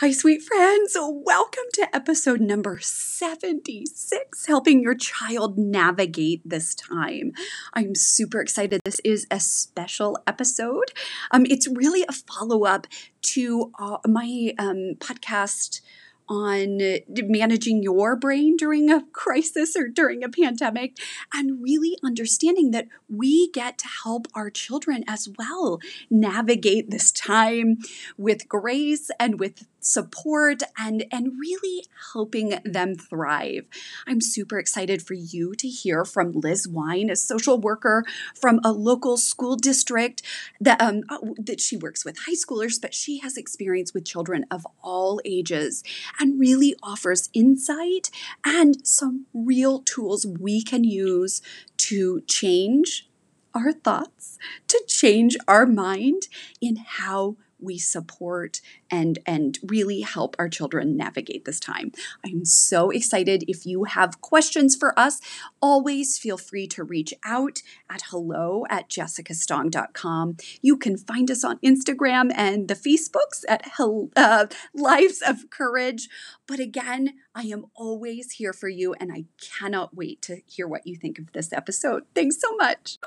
Hi, sweet friends. Welcome to episode number 76 Helping Your Child Navigate This Time. I'm super excited. This is a special episode. Um, it's really a follow up to uh, my um, podcast on managing your brain during a crisis or during a pandemic and really understanding that we get to help our children as well navigate this time with grace and with support and and really helping them thrive. I'm super excited for you to hear from Liz Wine, a social worker from a local school district that um, uh, that she works with high schoolers, but she has experience with children of all ages and really offers insight and some real tools we can use to change our thoughts, to change our mind in how we support and and really help our children navigate this time. I'm so excited. If you have questions for us, always feel free to reach out at hello at jessicastong.com. You can find us on Instagram and the Facebooks at uh, Lives of Courage. But again, I am always here for you, and I cannot wait to hear what you think of this episode. Thanks so much.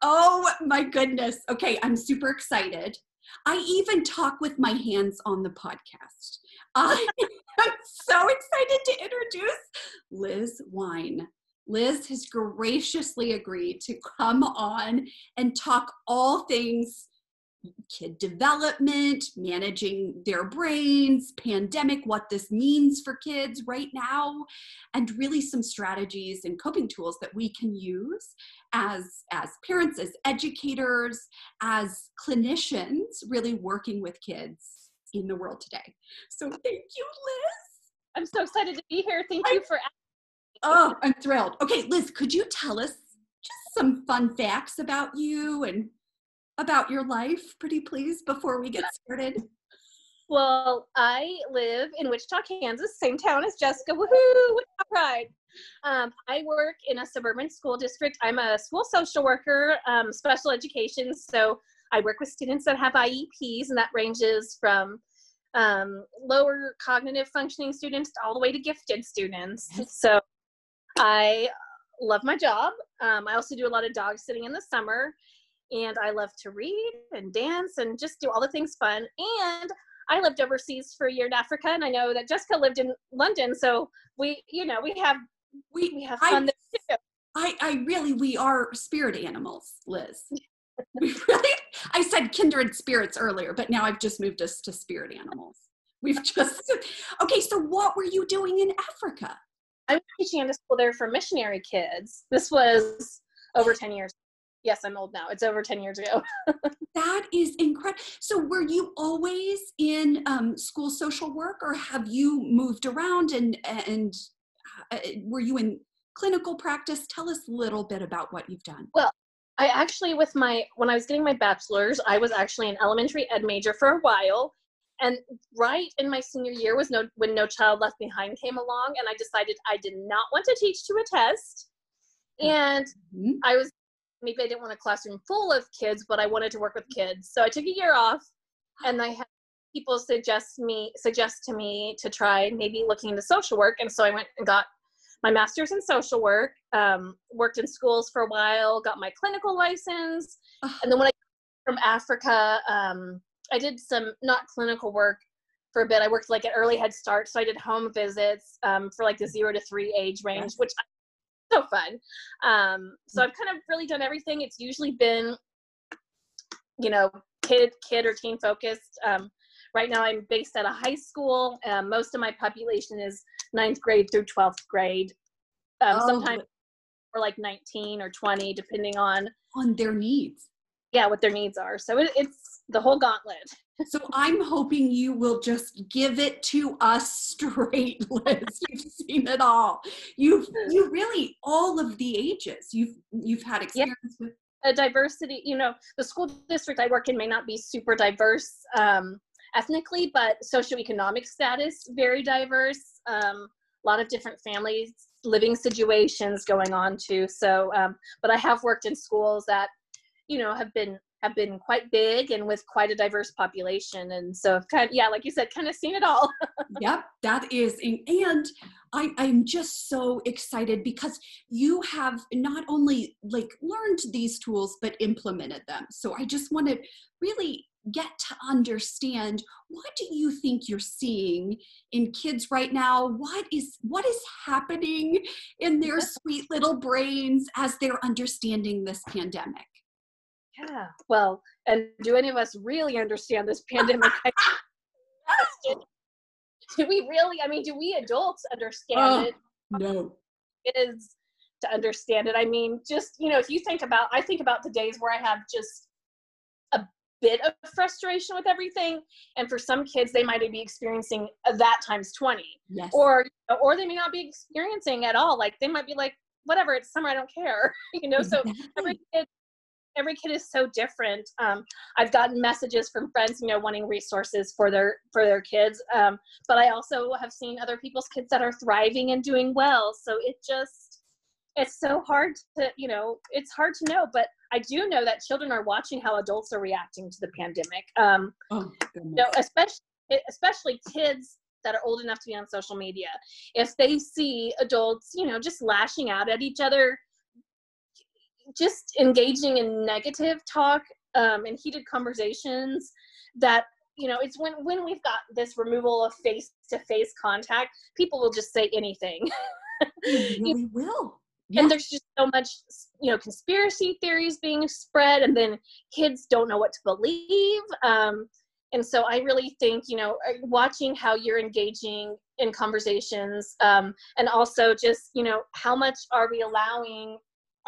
Oh my goodness. Okay, I'm super excited. I even talk with my hands on the podcast. I am so excited to introduce Liz Wine. Liz has graciously agreed to come on and talk all things kid development, managing their brains, pandemic, what this means for kids right now, and really some strategies and coping tools that we can use as, as parents, as educators, as clinicians, really working with kids in the world today. So thank you, Liz. I'm so excited to be here. Thank you for Oh, I'm thrilled. Okay, Liz, could you tell us just some fun facts about you and about your life, pretty please, before we get started? Well, I live in Wichita, Kansas, same town as Jessica. Woohoo! Wichita Pride. Um, I work in a suburban school district. I'm a school social worker, um, special education. So I work with students that have IEPs, and that ranges from um, lower cognitive functioning students all the way to gifted students. So I love my job. Um, I also do a lot of dog sitting in the summer and I love to read and dance and just do all the things fun. And I lived overseas for a year in Africa, and I know that Jessica lived in London, so we, you know, we have we, we have fun I. I, I really, we are spirit animals, Liz. we really, I said kindred spirits earlier, but now I've just moved us to spirit animals. We've just, okay, so what were you doing in Africa? I was teaching in a school there for missionary kids. This was over 10 years yes, I'm old now. It's over 10 years ago. that is incredible. So, were you always in um, school social work, or have you moved around and and uh, were you in clinical practice? Tell us a little bit about what you've done. Well, I actually, with my when I was getting my bachelor's, I was actually an elementary ed major for a while. And right in my senior year was no when No Child Left Behind came along, and I decided I did not want to teach to a test. And mm-hmm. I was maybe I didn't want a classroom full of kids, but I wanted to work with kids. So I took a year off and I had people suggest me suggest to me to try maybe looking into social work. And so I went and got my master's in social work, um, worked in schools for a while, got my clinical license. And then when I from Africa, um, I did some not clinical work for a bit. I worked like at early head start. So I did home visits um, for like the zero to three age range, which so fun. Um, so I've kind of really done everything. It's usually been, you know, kid, kid or teen focused. Um, right now, I'm based at a high school. Um, most of my population is ninth grade through 12th grade. Um, oh. Sometimes we're like 19 or 20, depending on on their needs. yeah what their needs are so it, it's the whole gauntlet. So i'm hoping you will just give it to us straight liz. You've seen it all. You've you really all of the ages. You've you've had experience yeah. with a diversity you know the school district i work in may not be super diverse um, ethnically but socioeconomic status very diverse. Um, a lot of different families living situations going on too. So um, but i have worked in schools that you know have been have been quite big and with quite a diverse population. And so kind of, yeah like you said kind of seen it all. Yep that is and I, i'm just so excited because you have not only like learned these tools but implemented them. So i just want to really get to understand what do you think you're seeing in kids right now? What is what is happening in their sweet little brains as they're understanding this pandemic yeah. Well and do any of us really understand this pandemic? Do we really i mean do we adults understand oh, it? no. It is to understand it. I mean just you know if you think about i think about the days where i have just a bit of frustration with everything and for some kids they might be experiencing that times 20 yes. or or they may not be experiencing at all. Like they might be like whatever it's summer i don't care. You know so every kid every kid is so different. Um, I've gotten messages from friends, you know, wanting resources for their for their kids. Um, but I also have seen other people's kids that are thriving and doing well. So it just it's so hard to you know it's hard to know. But I do know that children are watching how adults are reacting to the pandemic. Um, oh, you know, especially especially kids that are old enough to be on social media. If they see adults, you know, just lashing out at each other just engaging in negative talk um, and heated conversations that you know it's when when we've got this removal of face to face contact people will just say anything. They really will. Yeah. and there's just so much you know conspiracy theories being spread and then kids don't know what to believe um, and so i really think you know uh, watching how you're engaging in conversations um, and also just you know how much are we allowing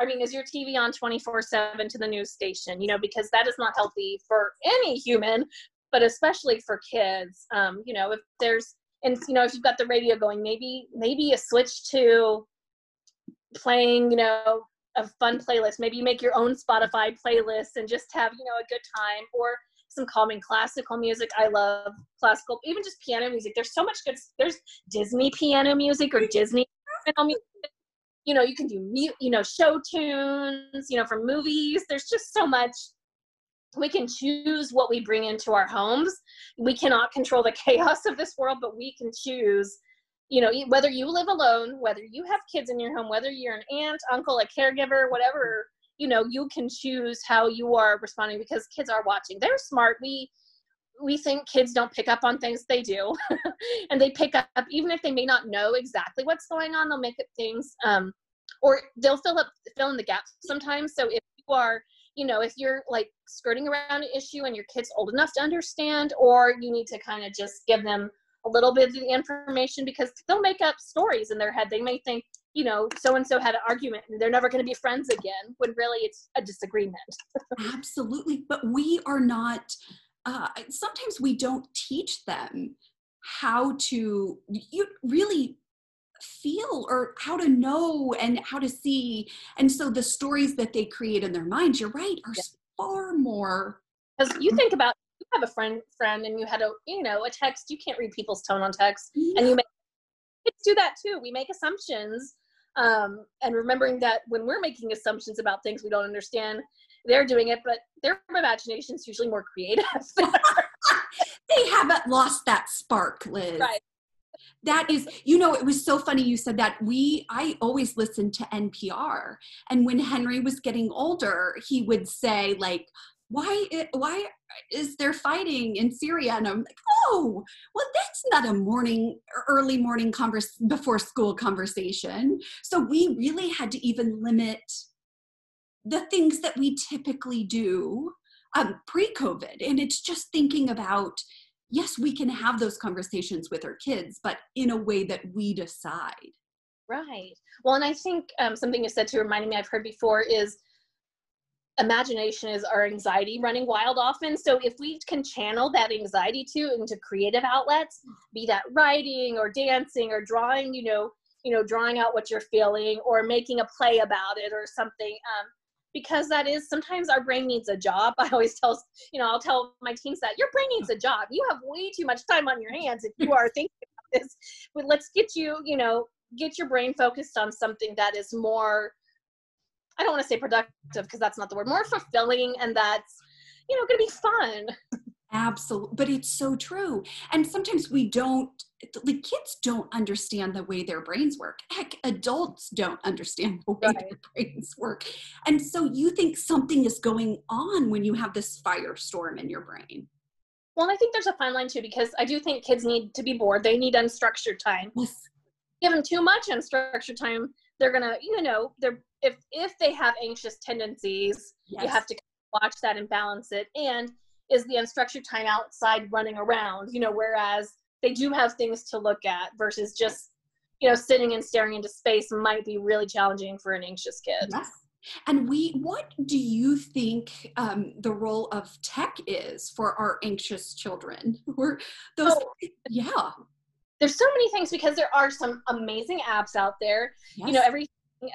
I mean, is your TV on 24 7 to the news station? You know, because that is not healthy for any human, but especially for kids. Um, you know, if there's, and you know, if you've got the radio going, maybe, maybe a switch to playing, you know, a fun playlist. Maybe you make your own Spotify playlist and just have, you know, a good time or some calming classical music. I love classical, even just piano music. There's so much good, there's Disney piano music or Disney piano music you know you can do mute you know show tunes you know from movies. There's just so much. We can choose what we bring into our homes. We cannot control the chaos of this world but we can choose you know whether you live alone whether you have kids in your home whether you're an aunt uncle a caregiver whatever you know you can choose how you are responding because kids are watching. They're smart. We we think kids don't pick up on things they do. And they pick up even if they may not know exactly what's going on they'll make up things um, or they'll fill up fill in the gaps sometimes. So if you are you know if you're like skirting around an issue and your kid's old enough to understand or you need to kind of just give them a little bit of the information because they'll make up stories in their head. They may think you know so and so had an argument and they're never going to be friends again when really it's a disagreement. Absolutely. But we are not uh, sometimes we don't teach them how to you really feel or how to know and how to see and so the stories that they create in their minds you're right are yeah. far more because you think about you have a friend friend and you had a you know a text you can't read people's tone on text yeah. and you make kids do that too we make assumptions um, and remembering that when we're making assumptions about things we don't understand they're doing it, but their imagination is usually more creative. they haven't lost that spark, Liz. Right. That is, you know, it was so funny you said that. We, I always listened to NPR, and when Henry was getting older, he would say like, "Why, why is there fighting in Syria?" And I'm like, "Oh, well, that's not a morning, early morning converse before school conversation." So we really had to even limit the things that we typically do um, pre COVID. And it's just thinking about, yes, we can have those conversations with our kids, but in a way that we decide. Right. Well, and I think um, something you said to remind me I've heard before is imagination is our anxiety running wild often. So if we can channel that anxiety to into creative outlets, be that writing or dancing or drawing, you know, you know, drawing out what you're feeling or making a play about it or something. Um, because that is sometimes our brain needs a job. I always tell, you know, I'll tell my teams that your brain needs a job. You have way too much time on your hands if you are thinking about this. But let's get you, you know, get your brain focused on something that is more I don't want to say productive because that's not the word, more fulfilling and that's, you know, going to be fun. Absolutely. But it's so true. And sometimes we don't, the kids don't understand the way their brains work. Heck, adults don't understand the way right. their brains work. And so you think something is going on when you have this firestorm in your brain. Well, I think there's a fine line too, because I do think kids need to be bored. They need unstructured time. Yes. Give them too much unstructured time, they're gonna, you know, they're if if they have anxious tendencies, yes. you have to watch that and balance it. And is the unstructured time outside running around? You know, whereas they do have things to look at versus just you know sitting and staring into space might be really challenging for an anxious kid. Yes. And we, what do you think um, the role of tech is for our anxious children? Or those, oh, yeah. There's so many things because there are some amazing apps out there. Yes. You know, every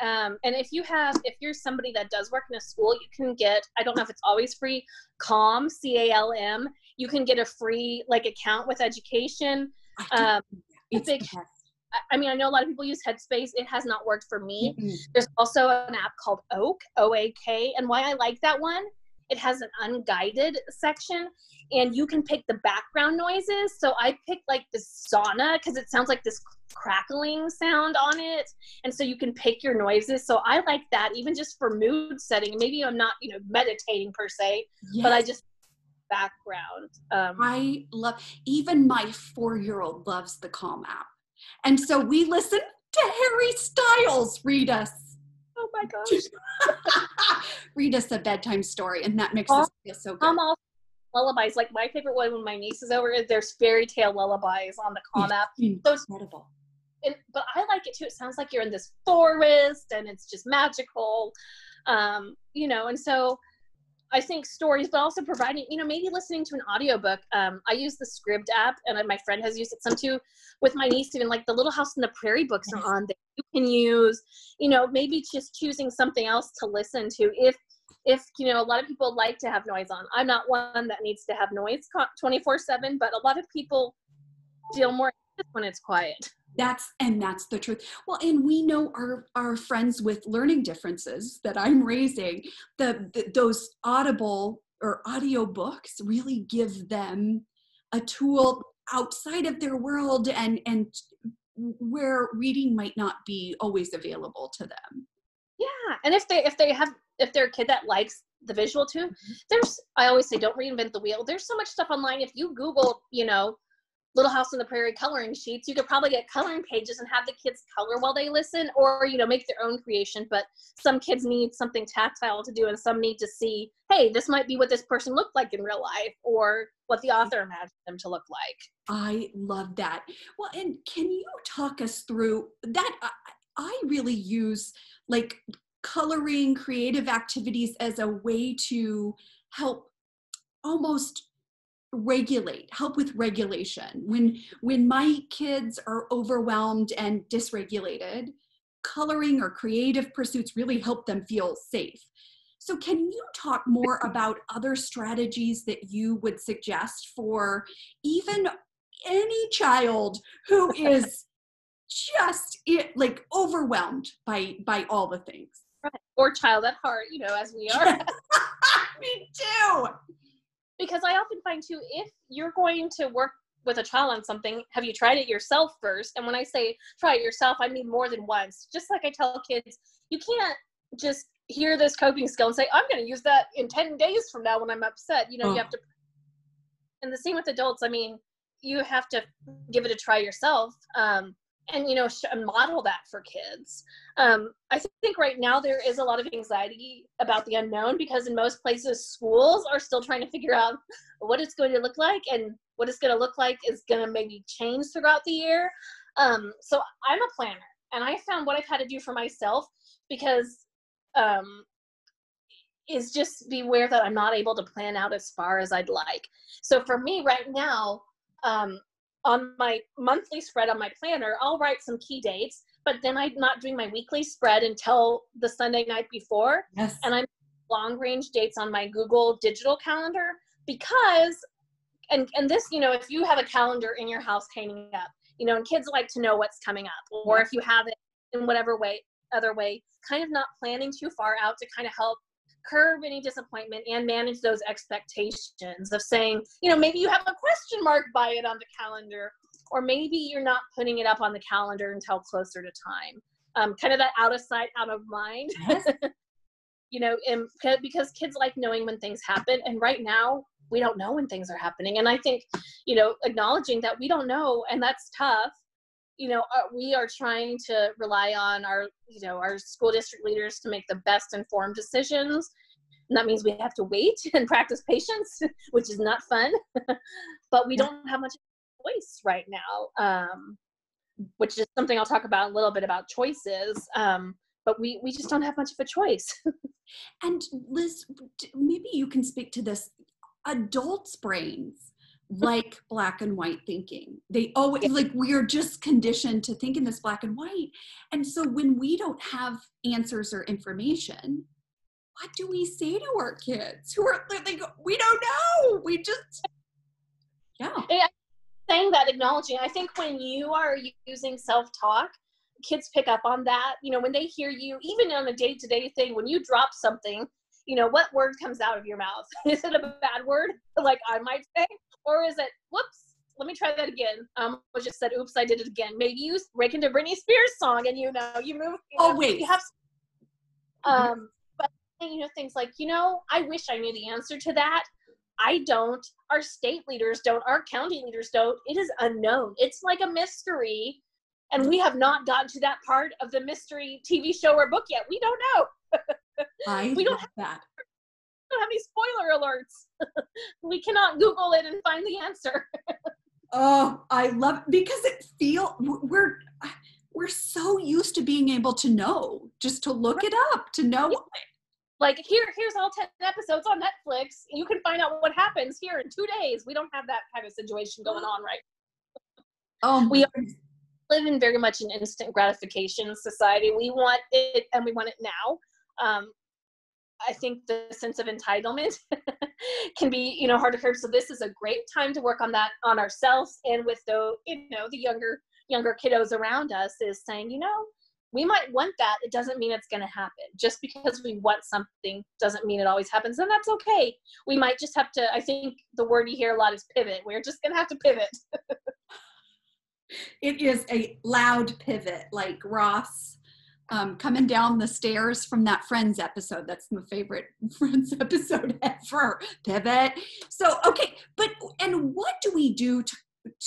um, and if you have if you're somebody that does work in a school you can get i don't know if it's always free calm c-a-l-m you can get a free like account with education um, it's big, I mean, I know a lot of people use Headspace. It has not worked for me. Mm-hmm. There's also an app called Oak, O A K. And why I like that one, it has an unguided section and you can pick the background noises. So I picked like the sauna because it sounds like this crackling sound on it. And so you can pick your noises. So i like that even just for mood setting. Maybe i'm not you know meditating per se yes. but i just background um, i love even my four year old loves the calm app. And so we listen to harry styles read us. Oh my gosh. Read us a bedtime story and that makes us feel so good. I'm all lullabies. Like my favorite one when my niece is over is there's fairy tale lullabies on the calm app. incredible and, but I like it too. It sounds like you're in this forest and it's just magical, um, you know. And so I think stories, but also providing, you know, maybe listening to an audiobook. Um, I use the Scribd app, and my friend has used it some too with my niece. Even like the Little House in the Prairie books are on that you can use. You know, maybe just choosing something else to listen to if if you know a lot of people like to have noise on i'm not one that needs to have noise 24 7 but a lot of people feel more when it's quiet that's and that's the truth. Well and we know our our friends with learning differences that i'm raising the, the those audible or audio books really give them a tool outside of their world and and where reading might not be always available to them. Yeah and if they if they have if they're a kid that likes the visual too mm-hmm. there's i always say don't reinvent the wheel. There's so much stuff online. If you google you know Little House on the Prairie coloring sheets. You could probably get coloring pages and have the kids color while they listen, or you know, make their own creation. But some kids need something tactile to do, and some need to see, hey, this might be what this person looked like in real life, or what the author imagined them to look like. I love that. Well, and can you talk us through that? I, I really use like coloring, creative activities as a way to help almost regulate help with regulation. When when my kids are overwhelmed and dysregulated coloring or creative pursuits really help them feel safe. So can you talk more about other strategies that you would suggest for even any child who is just it, like overwhelmed by by all the things? Right. or child at heart you know as we are. Me too because I often find too, if you're going to work with a child on something, have you tried it yourself first? And when I say try it yourself, I mean more than once. Just like I tell kids, you can't just hear this coping skill and say, I'm going to use that in 10 days from now when I'm upset. You know, oh. you have to. And the same with adults. I mean, you have to give it a try yourself. Um, and you know model that for kids um, i think right now there is a lot of anxiety about the unknown because in most places schools are still trying to figure out what it's going to look like and what it's going to look like is going to maybe change throughout the year um, so i'm a planner and i found what i've had to do for myself because um, is just beware that I'm not able to plan out as far as I'd like. So for me right now, um, on my monthly spread on my planner, I'll write some key dates, but then I'm not doing my weekly spread until the Sunday night before. Yes. And I'm long range dates on my Google digital calendar because and and this, you know, if you have a calendar in your house hanging up, you know, and kids like to know what's coming up, or if you have it in whatever way other way, kind of not planning too far out to kind of help curb any disappointment and manage those expectations of saying, you know, maybe you have a question mark by it on the calendar, or maybe you're not putting it up on the calendar until closer to time. Um, kind of that out of sight, out of mind. You know, and because kids like knowing when things happen, and right now we don't know when things are happening. And I think, you know, acknowledging that we don't know, and that's tough. You know, uh, we are trying to rely on our, you know, our school district leaders to make the best informed decisions. And that means we have to wait and practice patience, which is not fun. but we don't have much choice right now, um, which is something I'll talk about a little bit about choices. Um, but we we just don't have much of a choice. and Liz, maybe you can speak to this. Adults' brains like black and white thinking. They always yeah. like we are just conditioned to think in this black and white. And so when we don't have answers or information, what do we say to our kids who are like we don't know. We just yeah. yeah. Saying that, acknowledging. I think when you are using self-talk, kids pick up on that. You know, when they hear you, even on a day-to-day thing, when you drop something, you know, what word comes out of your mouth? Is it a bad word, like I might say? Or is it, whoops, let me try that again. Um, I just said, oops, I did it again. Maybe you break into Britney Spears song and you know, you move. You oh, know, wait. You have, um, but, you know, things like, you know, I wish I knew the answer to that. I don't. Our state leaders don't. Our county leaders don't. It is unknown. It's like a mystery. And we have not gotten to that part of the mystery TV show or book yet. We don't know. I we don't have that. We don't have any spoiler alerts. we cannot Google it and find the answer. oh, I love because it feel we're we're so used to being able to know, just to look right. it up, to know. Yeah. Like here, here's all ten episodes on Netflix. You can find out what happens here in two days. We don't have that kind of situation going on right. Oh, we are, live in very much an instant gratification society. We want it, and we want it now um, I think the sense of entitlement can be, you know, hard to curb. So this is a great time to work on that on ourselves and with the, you know, the younger younger kiddos around us is saying, you know, we might want that. It doesn't mean it's going to happen. Just because we want something doesn't mean it always happens, and that's okay. We might just have to. I think the word you hear a lot is pivot. We're just going to have to pivot. it is a loud pivot, like Ross um, coming down the stairs from that Friends episode. That's my favorite Friends episode ever. Pivot. So, okay, but and what do we do to,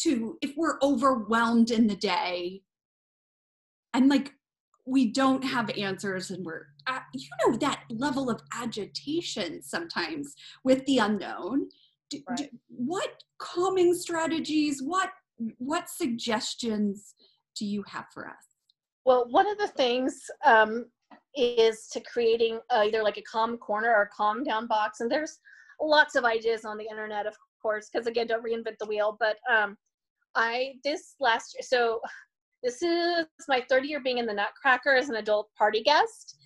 to if we're overwhelmed in the day and like we don't have answers and we're, uh, you know, that level of agitation sometimes with the unknown? Do, right. do, what calming strategies, what what suggestions do you have for us? Well, one of the things um, is to creating uh, either like a calm corner or a calm down box. And there's lots of ideas on the internet, of course, because again, don't reinvent the wheel. But um, I, this last year, so this is my third year being in the Nutcracker as an adult party guest.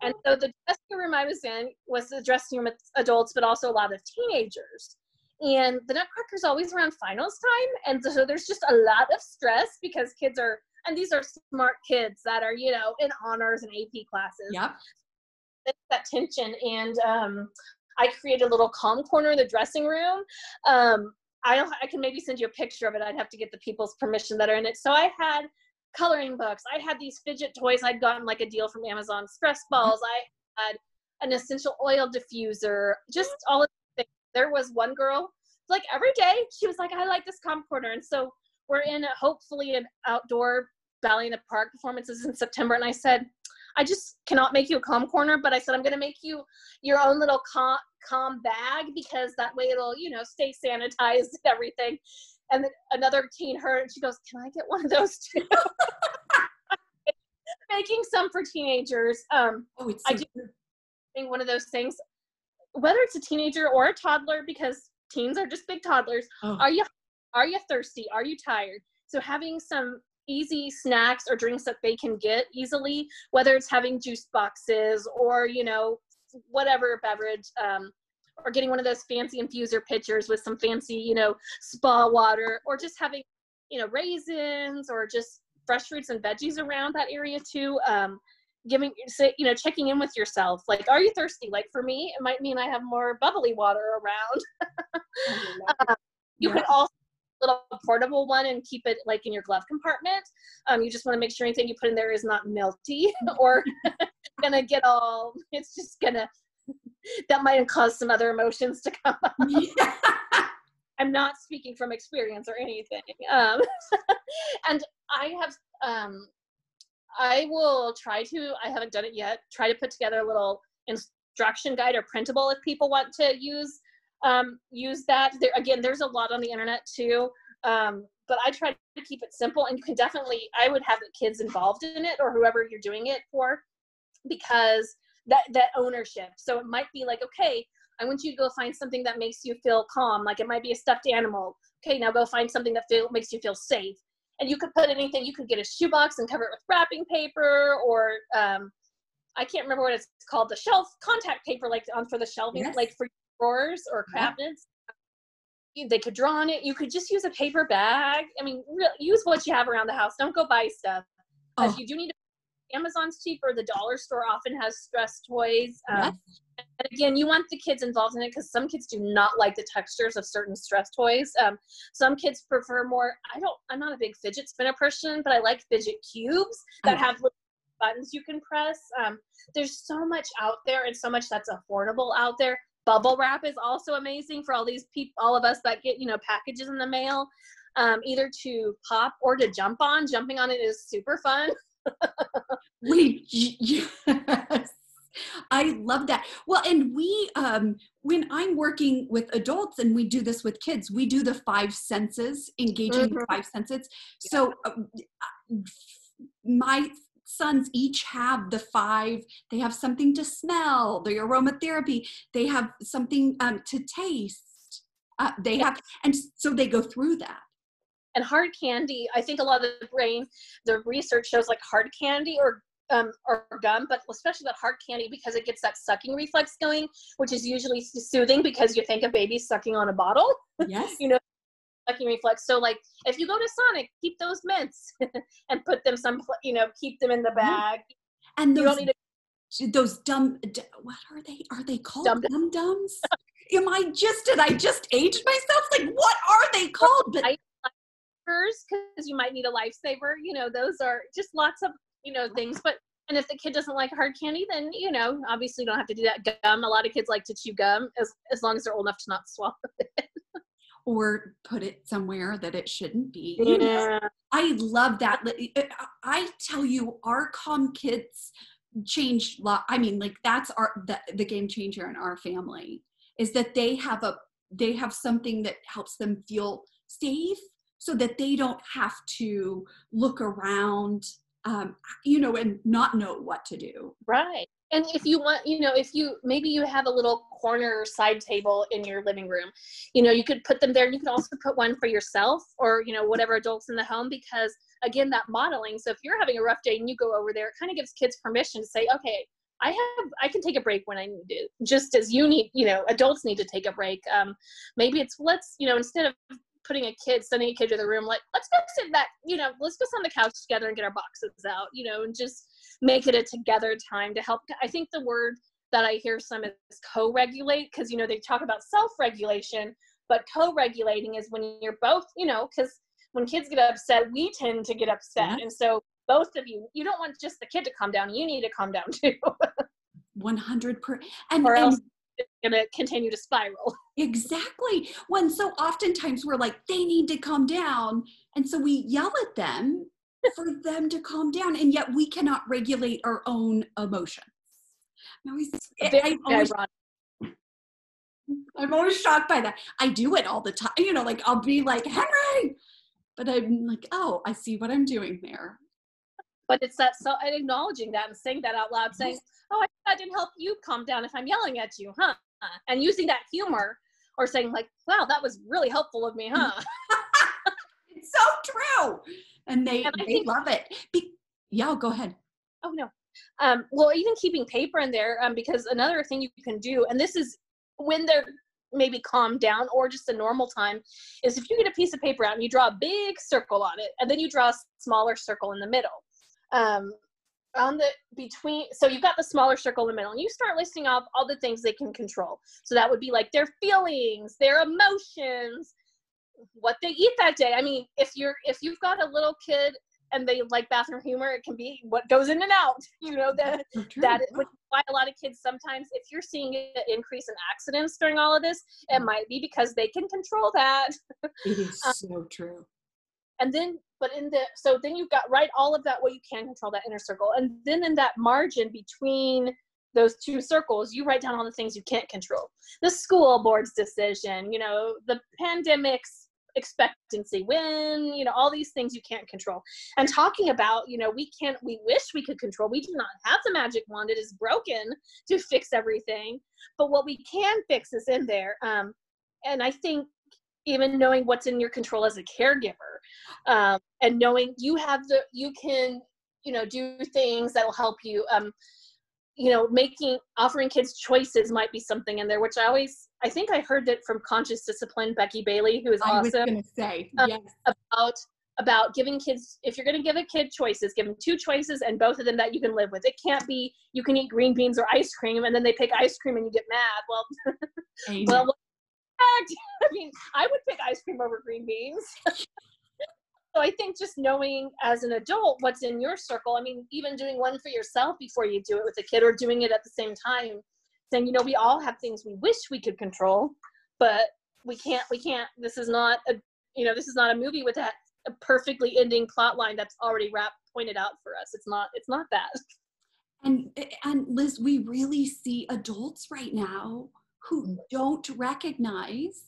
And so the dressing room I was in was the dressing room with adults, but also a lot of teenagers. And the Nutcracker is always around finals time. And so there's just a lot of stress because kids are and these are smart kids that are you know in honors and ap classes. Yep. That tension and um, i created a little calm corner in the dressing room. Um, I, I can maybe send you a picture of it. I'd have to get the people's permission that are in it. So i had coloring books. I had these fidget toys. I'd gotten like a deal from amazon stress balls. I had an essential oil diffuser just all of the things. there was one girl like every day she was like i like this calm corner. And so we're in a, hopefully an outdoor ballet in the park performances in September, and I said, I just cannot make you a calm corner, but I said I'm going to make you your own little calm, calm bag because that way it'll you know stay sanitized and everything. And then another teen heard, and she goes, "Can I get one of those too?" Making some for teenagers. Um, oh, it's so I do think one of those things. whether it's a teenager or a toddler, because teens are just big toddlers, Oh. are you are you thirsty? Are you tired? So having some easy snacks or drinks that they can get easily, whether it's having juice boxes or you know whatever beverage, um, or getting one of those fancy infuser pitchers with some fancy you know spa water, or just having you know raisins or just fresh fruits and veggies around that area too. Um, giving say you know checking in with yourself like are you thirsty like for me it might mean i have more bubbly water around you Yeah. could also little portable one and keep it like in your glove compartment. Um, you just want to make sure anything you put in there is not melty or gonna get all it's just gonna that might cause some other emotions to come up. I'm not speaking from experience or anything um, and i have um, I will try to, I haven't done it yet, try to put together a little instruction guide or printable if people want to use um, use that. There again, there's a lot on the internet too. Um, but I try to keep it simple and you can definitely I would have the kids involved in it or whoever you're doing it for because that that ownership. So it might be like, okay, I want you to go find something that makes you feel calm. Like it might be a stuffed animal. Okay, now go find something that feel, makes you feel safe and you could put anything you could get a shoebox and cover it with wrapping paper or um, i can't remember what it's called the shelf contact paper like on for the shelving Yes. like for drawers or cabinets You- they could draw on it you could just use a paper bag i mean re- use what you have around the house don't go buy stuff Oh. if you do need to amazon's cheaper the dollar store often has stress toys um, Yes. and again, you want the kids involved in it because some kids do not like the textures of certain stress toys. Um, some kids prefer more. I don't. I'm not a big fidget spinner person, but I like fidget cubes that Oh. have little buttons you can press. Um, there's so much out there and so much that's affordable out there. Bubble wrap is also amazing for all these people, all of us that get you know packages in the mail, um, either to pop or to jump on. Jumping on it is super fun. We yes. I love that. Well, and we um when I'm working with adults and we do this with kids, we do the five senses, engaging the Mhm. five senses. So uh, my sons each have the five they have something to smell the aromatherapy they have something um, to taste uh, they have and so they go through that. And hard candy i think a lot of the brain the research shows like hard candy or um, or gum but especially that hard candy because it gets that sucking reflex going which is usually soothing because you think of babies sucking on a bottle. Yes. You know, sucking reflex. So like if you go to sonic keep those mints and put them some you know keep them in the bag. And those to those dumb d- what are they are they called Dum dum dums am i just did i just aged myself? Like what are they called? But because you might need a lifesaver you know those are just lots of you know things. But and if the kid doesn't like hard candy then you know obviously you don't have to do that. Gum a lot of kids like to chew gum as, as long as they're old enough to not swallow or put it somewhere that it shouldn't be you know? i love that uh, i tell you our calm kids changed lot i mean like that's our the, the game changer in our family is that they have a they have something that helps them feel safe so that they don't have to look around um, you know and not know what to do. Right. And if you want you know if you maybe you have a little corner side table in your living room you know you could put them there and you could also put one for yourself or you know whatever adults in the home because again that modeling so if you're having a rough day and you go over there it kind of gives kids permission to say okay i have i can take a break when i need it just as you need you know adults need to take a break. Um maybe it's let's you know instead of putting a kid sending a kid to the room like let's go sit back you know let's go sit on the couch together and get our boxes out you know and just make it a together time to help. I think the word that i hear some is co-regulate because you know they talk about self-regulation but co-regulating is when you're both you know because when kids get upset we tend to get upset. And so both of you you don't want just the kid to calm down you need to calm down too. 100 per and, and going to continue to spiral Exactly. When so oftentimes we're like, they need to calm down. And so we yell at them for them to calm down. And yet we cannot regulate our own emotions. I'm always, Very I'm always. I'm always shocked by that. I do it all the time. You know, like I'll be like, Henry. But I'm like, oh, I see what I'm doing there. but it's that so and acknowledging that and saying that out loud saying oh I, I didn't help you calm down if i'm yelling at you huh and using that humor or saying like wow that was really helpful of me huh? It's so true. And they And they think- love it. Be- yeah go ahead. Oh no. Um, well even keeping paper in there um, because another thing you can do and this is when they're maybe calmed down or just a normal time is if you get a piece of paper out and you draw a big circle on it and then you draw a smaller circle in the middle. Um, on the between so you've got the smaller circle in the middle and you start listing off all the things they can control. So that would be like their feelings their emotions what they eat that day. I mean if you're if you've got a little kid and they like bathroom humor it can be what goes in and out you know that So that is why a lot of kids sometimes if you're seeing an increase in accidents during all of this it might be because they can control that. It is uh, so true. and then but in the so then you've got right all of that what you can control that inner circle. And then in that margin between those two circles you write down all the things you can't control. The school board's decision you know the pandemic's expectancy when you know all these things you can't control. And talking about you know we can't we wish we could control. We do not have the magic wand. It is broken to fix everything. But what we can fix is in there um, and i think even knowing what's in your control as a caregiver um, and knowing you have the you can you know do things that will help you um, you know making offering kids choices might be something in there which i always i think i heard that from conscious discipline becky bailey who is i was awesome gonna say Um, yes. about about giving kids if you're going to give a kid choices give them two choices and both of them that you can live with. It can't be you can eat green beans or ice cream and then they pick ice cream and you get mad. Well well heck? i mean i would pick ice cream over green beans so i think just knowing as an adult what's in your circle i mean even doing one for yourself before you do it with a kid or doing it at the same time saying you know we all have things we wish we could control but we can't we can't this is not a you know this is not a movie with that a perfectly ending plot line that's already wrapped pointed out for us it's not it's not that And and Liz, we really see adults right now who don't recognize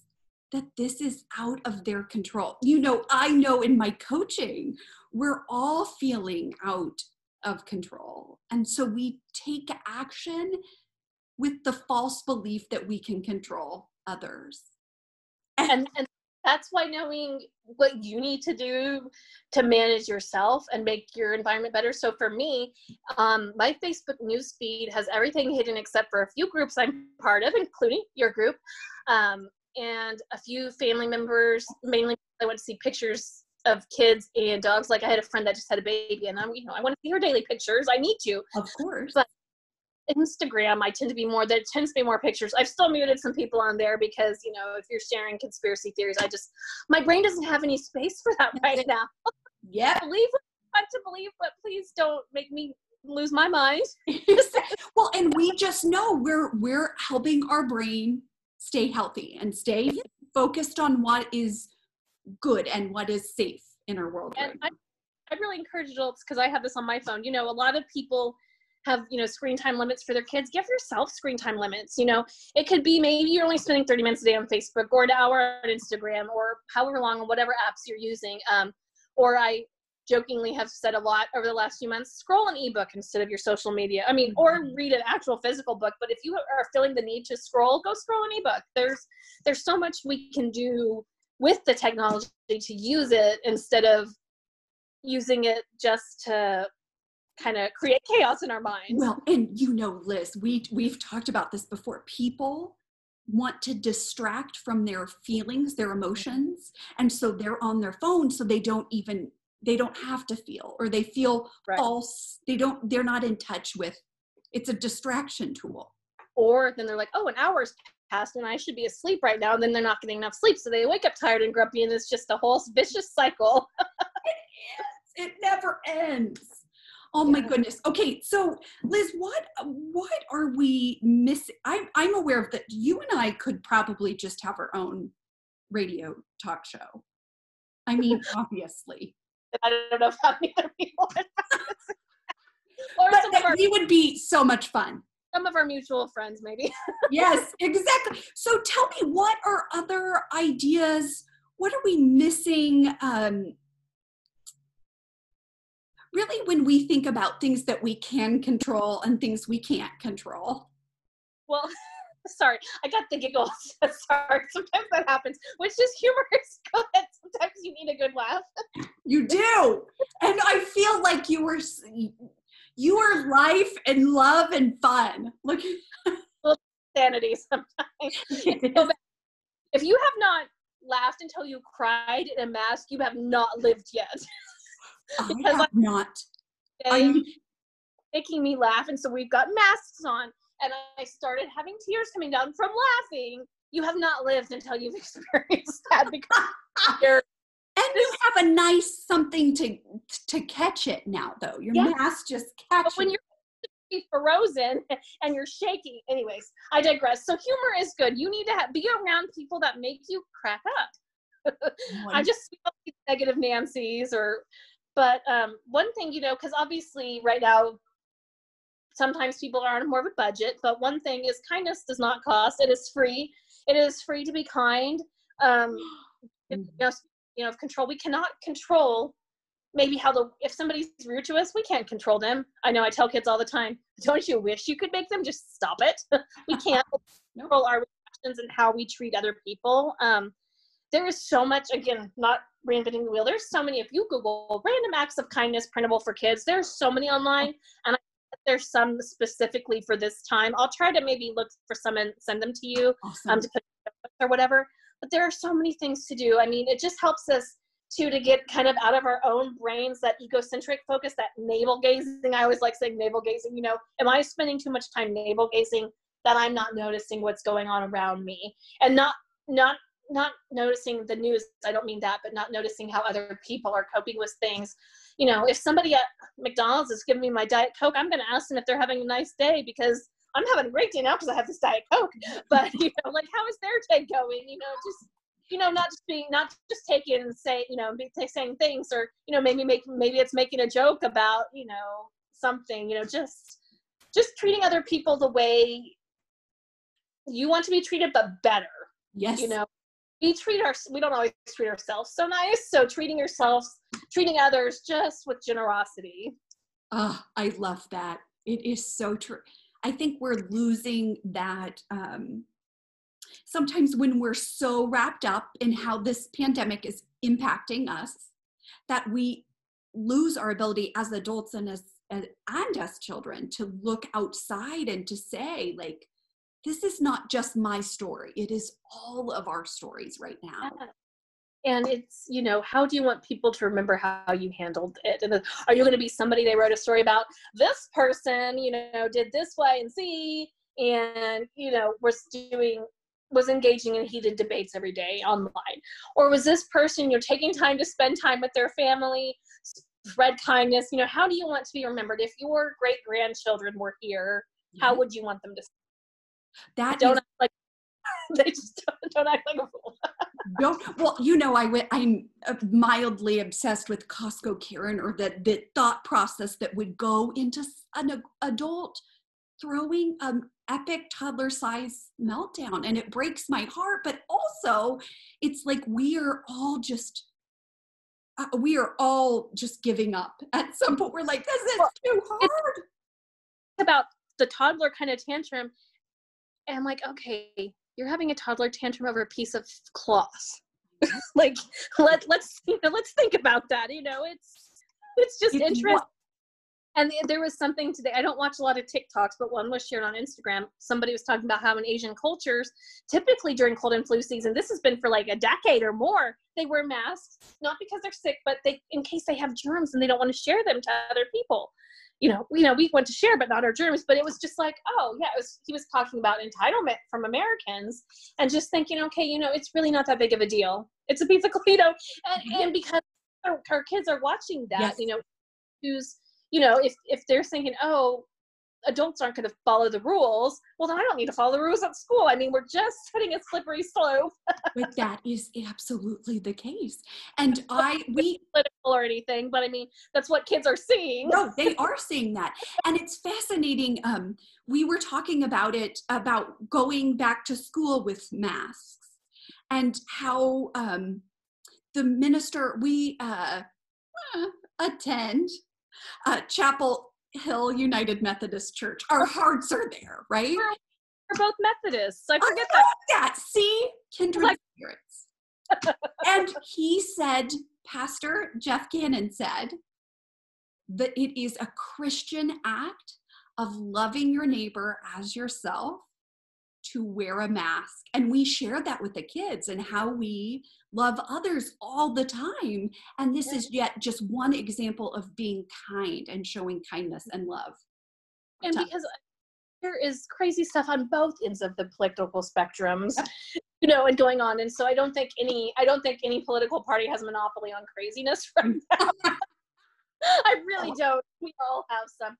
that this is out of their control. You know, I know in my coaching, we're all feeling out of control. And so we take action with the false belief that we can control others. and and that's why knowing what you need to do to manage yourself and make your environment better. So for me um, my facebook news feed has everything hidden except for a few groups i'm part of including your group um, and a few family members mainly i want to see pictures of kids and dogs. Like i had a friend that just had a baby and i'm you know i want to see her daily pictures. I need to. Of course. But- Instagram, I tend to be more, there tends to be more pictures. I've still muted some people on there because, you know, if you're sharing conspiracy theories, I just, my brain doesn't have any space for that right now. Yeah. believe what I want to believe, but please don't make me lose my mind. well, and we just know we're we're helping our brain stay healthy and stay focused on what is good and what is safe in our world. And right I, I really encourage adults because I have this on my phone. You know, a lot of people have you know screen time limits for their kids give yourself screen time limits you know? It could be maybe you're only spending 30 minutes a day on facebook or an hour on instagram or however long on whatever apps you're using um, or i jokingly have said a lot over the last few months scroll an ebook instead of your social media i mean or read an actual physical book but if you are feeling the need to scroll go scroll an ebook. There's there's so much we can do with the technology to use it instead of using it just to kind of create chaos in our minds Well, and you know, Liz, we we've talked about this before. People want to distract from their feelings, their emotions, and so they're on their phone so they don't even they don't have to feel or they feel Right. false. They don't they're not in touch with it's a distraction tool. or then they're like, oh, an hour's passed and I should be asleep right now. And then they're not getting enough sleep. So they wake up tired and grumpy and it's just a whole vicious cycle. it is. It never ends. Oh my goodness. Okay, so Liz, what what are we missing? I'm I'm aware of that. You and I could probably just have our own radio talk show. I mean, obviously, I don't know if how either people or but some our, we would be so much fun. some of our mutual friends, maybe. Yes, exactly. So tell me, what are other ideas? What are we missing? Um, really, when we think about things that we can control and things we can't control. Well, sorry, I got the giggles. sorry, sometimes that happens, which is humorous. Sometimes you need a good laugh. You do, and I feel like you were you are life and love and fun. Look, sanity sometimes. if you have not laughed until you cried in a mask, you have not lived yet. Because I have not. I'm making me laugh, and so we've got masks on, and I started having tears coming down from laughing. You have not lived until you've experienced that because you're and you have a nice something to to catch it now though your yeah. mask just catches But when you're frozen and you're shaking anyways i digress so humor is good you need to have, be around people that make you crack up i just feel negative nancy's or but um, one thing you know because obviously right now sometimes people are on more of a budget but one thing is kindness does not cost. It is free. It is free to be kind. Um, you know, you know of control we cannot control maybe how the if somebody's rude to us we can't control them. I know i tell kids all the time don't you wish you could make them just stop it? We can't control our reactions and how we treat other people. Um, there is so much again not reinventing the wheel. There's so many if you google random acts of kindness printable for kids there's so many online and there's some specifically for this time. I'll try to maybe look for some and send them to you awesome. um, to put or whatever but there are so many things to do. I mean it just helps us to to get kind of out of our own brains that egocentric focus that navel gazing. I always like saying navel gazing you know am i spending too much time navel gazing that i'm not noticing what's going on around me? And not not not noticing the news i don't mean that but not noticing how other people are coping with things you know if somebody at mcdonald's is giving me my diet coke i'm going to ask them if they're having a nice day because I'm having a great day now because I have this Diet Coke. But you know, like how is their day going? You know, just you know, not just being not just taking and say, you know, be, saying things or you know, maybe make maybe it's making a joke about you know something. You know, just just treating other people the way you want to be treated, but better. Yes. You know, we treat our we don't always treat ourselves so nice. So treating yourselves, treating others just with generosity. Oh, I love that. It is so true. I think we're losing that. Um, sometimes when we're so wrapped up in how this pandemic is impacting us, that we lose our ability as adults and as and as children to look outside and to say like this is not just my story. It is all of our stories right now. And it's you know how do you want people to remember how you handled it? And are you going to be somebody they wrote a story about? This person you know did this y and z and you know was doing was engaging in heated debates every day online. Or was this person you're taking time to spend time with their family spread kindness. You know how do you want to be remembered? If your great grandchildren were here how would you want them to that don't is, like they just don't, don't act like a fool. don't well, you know, I went. I'm uh, mildly obsessed with Costco Karen, or that the thought process that would go into an adult throwing an epic toddler size meltdown, and it breaks my heart. But also, it's like we are all just. Uh, we are all just giving up at some point. We're like, this is well, too hard. about the toddler kind of tantrum and I'm like, okay, you're having a toddler tantrum over a piece of cloth. like let let's you know let's think about that. You know, it's it's just it's interesting. And there was something today. I don't watch a lot of TikToks, but one was shared on Instagram. Somebody was talking about how in Asian cultures, typically during cold and flu season, this has been for like a decade or more, they wear masks, not because they're sick, but they in case they have germs and they don't want to share them to other people you know, you know, we want to share, but not our germs But it was just like, oh yeah, it was. He was talking about entitlement from Americans, and just thinking, okay, you know, it's really not that big of a deal. It's a piece of, you know, and, mm-hmm. and because our, our, kids are watching that, yes. you know, who's, you know, if if they're thinking, oh, adults aren't going to follow the rules, well, then I don't need to follow the rules at school. I mean, we're just hitting a slippery slope. but that is absolutely the case. And I, we, political or anything, but I mean, that's what kids are seeing. No, they are seeing that. And it's fascinating. Um, we were talking about it, about going back to school with masks and how um, the minister, we uh, uh attend uh, chapel Hill United Methodist Church. Our hearts are there, right? We're both Methodists. I I forget love that. that. See, kindred Like- spirits. and he said, Pastor Jeff Cannon said that it is a Christian act of loving your neighbor as yourself to wear a mask. And we share that with the kids and how we love others all the time. And this is yet just one example of being kind and showing kindness and love. And because there is crazy stuff on both ends of the political spectrums, you know, and going on. And so I don't think any, I don't think any political party has monopoly on craziness right mm. now. I really don't. We all have some.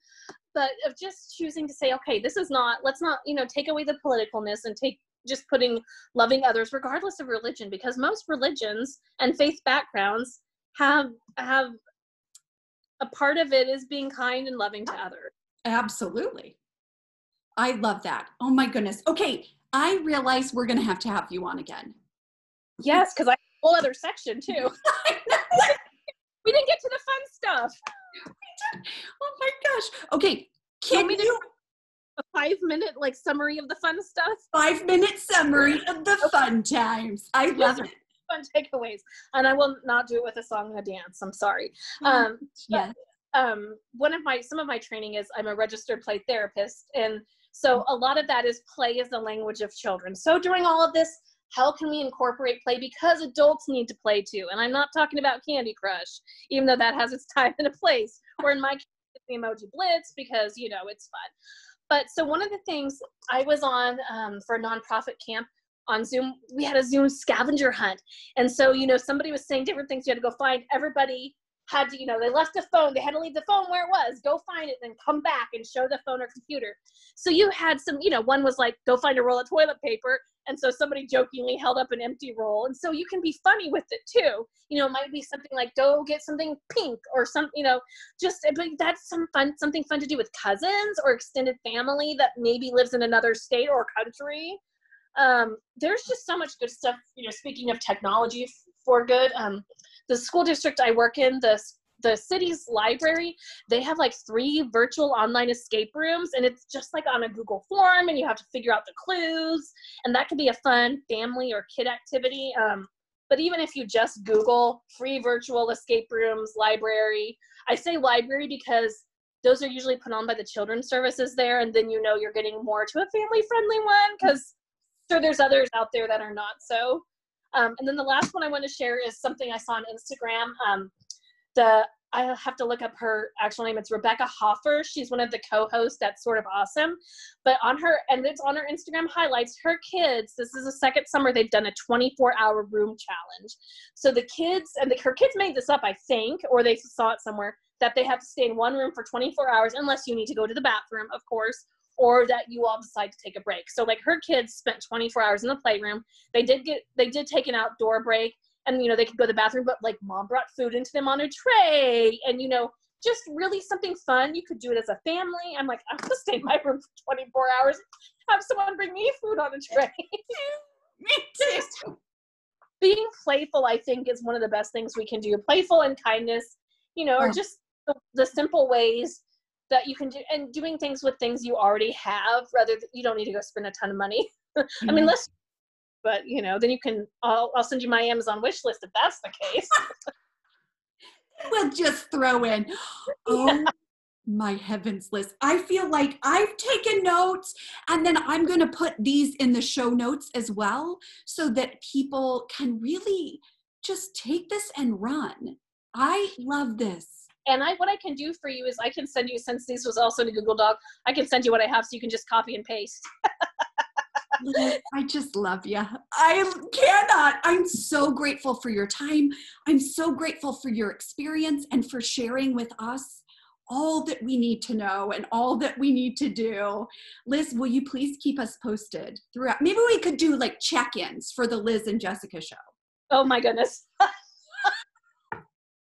But of just choosing to say, okay, this is not, let's not, you know, take away the politicalness and take just putting loving others regardless of religion because most religions and faith backgrounds have have a part of it is being kind and loving to others. Absolutely. I love that. Oh my goodness. Okay, I realize we're going to have to have you on again. Yes, because I have a whole other section too. we didn't get to the fun stuff. Oh my gosh. Okay, can me you A five minute like summary of the fun stuff, five minute summary of the fun times? I love it. fun takeaways, and I will not do it with a song and a dance. I'm sorry. Oh, Um, yeah. um, one of my some of my training is I'm a registered play therapist, and so a lot of that is play is the language of children. So during all of this, how can we incorporate play because adults need to play too? And I'm not talking about Candy Crush, even though that has its time and a place. Or in my case, the Emoji Blitz because you know it's fun. But so one of the things I was on um, for a nonprofit camp on Zoom, we had a Zoom scavenger hunt, and so you know somebody was saying different things. You had to go find everybody had to, you know, they left the phone, they had to leave the phone where it was, go find it, then come back and show the phone or computer. So you had some, you know, one was like, go find a roll of toilet paper. And so somebody jokingly held up an empty roll. And so you can be funny with it too. You know, it might be something like, go get something pink or some, you know, just, but that's some fun, something fun to do with cousins or extended family that maybe lives in another state or country. Um, there's just so much good stuff, you know, speaking of technology for good. Um, the school district I work in, the the city's library, they have like three virtual online escape rooms, and it's just like on a Google form, and you have to figure out the clues, and that could be a fun family or kid activity. Um, but even if you just Google free virtual escape rooms library, I say library because those are usually put on by the children's services there, and then you know you're getting more to a family friendly one because sure there's others out there that are not so. Um, and then the last one I want to share is something I saw on Instagram. Um, the I have to look up her actual name. It's Rebecca Hoffer. She's one of the co-hosts. That's sort of awesome. But on her and it's on her Instagram highlights. Her kids. This is the second summer they've done a 24-hour room challenge. So the kids and the, her kids made this up, I think, or they saw it somewhere that they have to stay in one room for 24 hours unless you need to go to the bathroom, of course, or that you all decide to take a break. So like her kids spent 24 hours in the playroom. They did get they did take an outdoor break and you know they could go to the bathroom but like mom brought food into them on a tray and you know just really something fun you could do it as a family i'm like i'm gonna stay in my room for 24 hours have someone bring me food on a tray Me too. being playful i think is one of the best things we can do playful and kindness you know or Oh. just the, the simple ways that you can do and doing things with things you already have rather than you don't need to go spend a ton of money i mean mm-hmm. let's but you know then you can I'll, I'll send you my amazon wish list if that's the case we'll just throw in. Oh my heavens, list I feel like I've taken notes and then I'm going to put these in the show notes as well so that people can really just take this and run. I love this. And I, what I can do for you is I can send you, since this was also in a Google Doc, I can send you what I have so you can just copy and paste. I just love you. I cannot. I'm so grateful for your time. I'm so grateful for your experience and for sharing with us all that we need to know and all that we need to do. Liz, will you please keep us posted throughout? Maybe we could do like check ins for the Liz and Jessica show. Oh my goodness.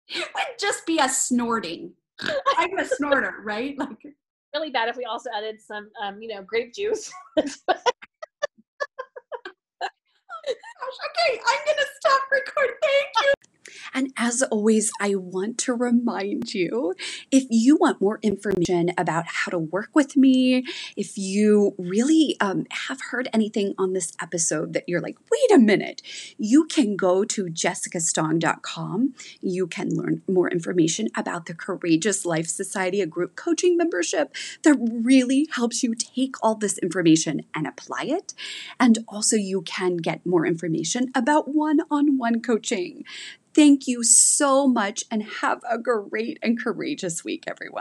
It would just be us snorting. I'm a snorter, right? Like, Really bad if we also added some, um, you know, grape juice. Okay, I'm going to stop recording. Thank you. And as always, I want to remind you if you want more information about how to work with me, if you really um, have heard anything on this episode that you're like, wait a minute, you can go to jessicastong.com. You can learn more information about the Courageous Life Society, a group coaching membership that really helps you take all this information and apply it. And also, you can get more information about one on one coaching. Thank you so much and have a great and courageous week, everyone.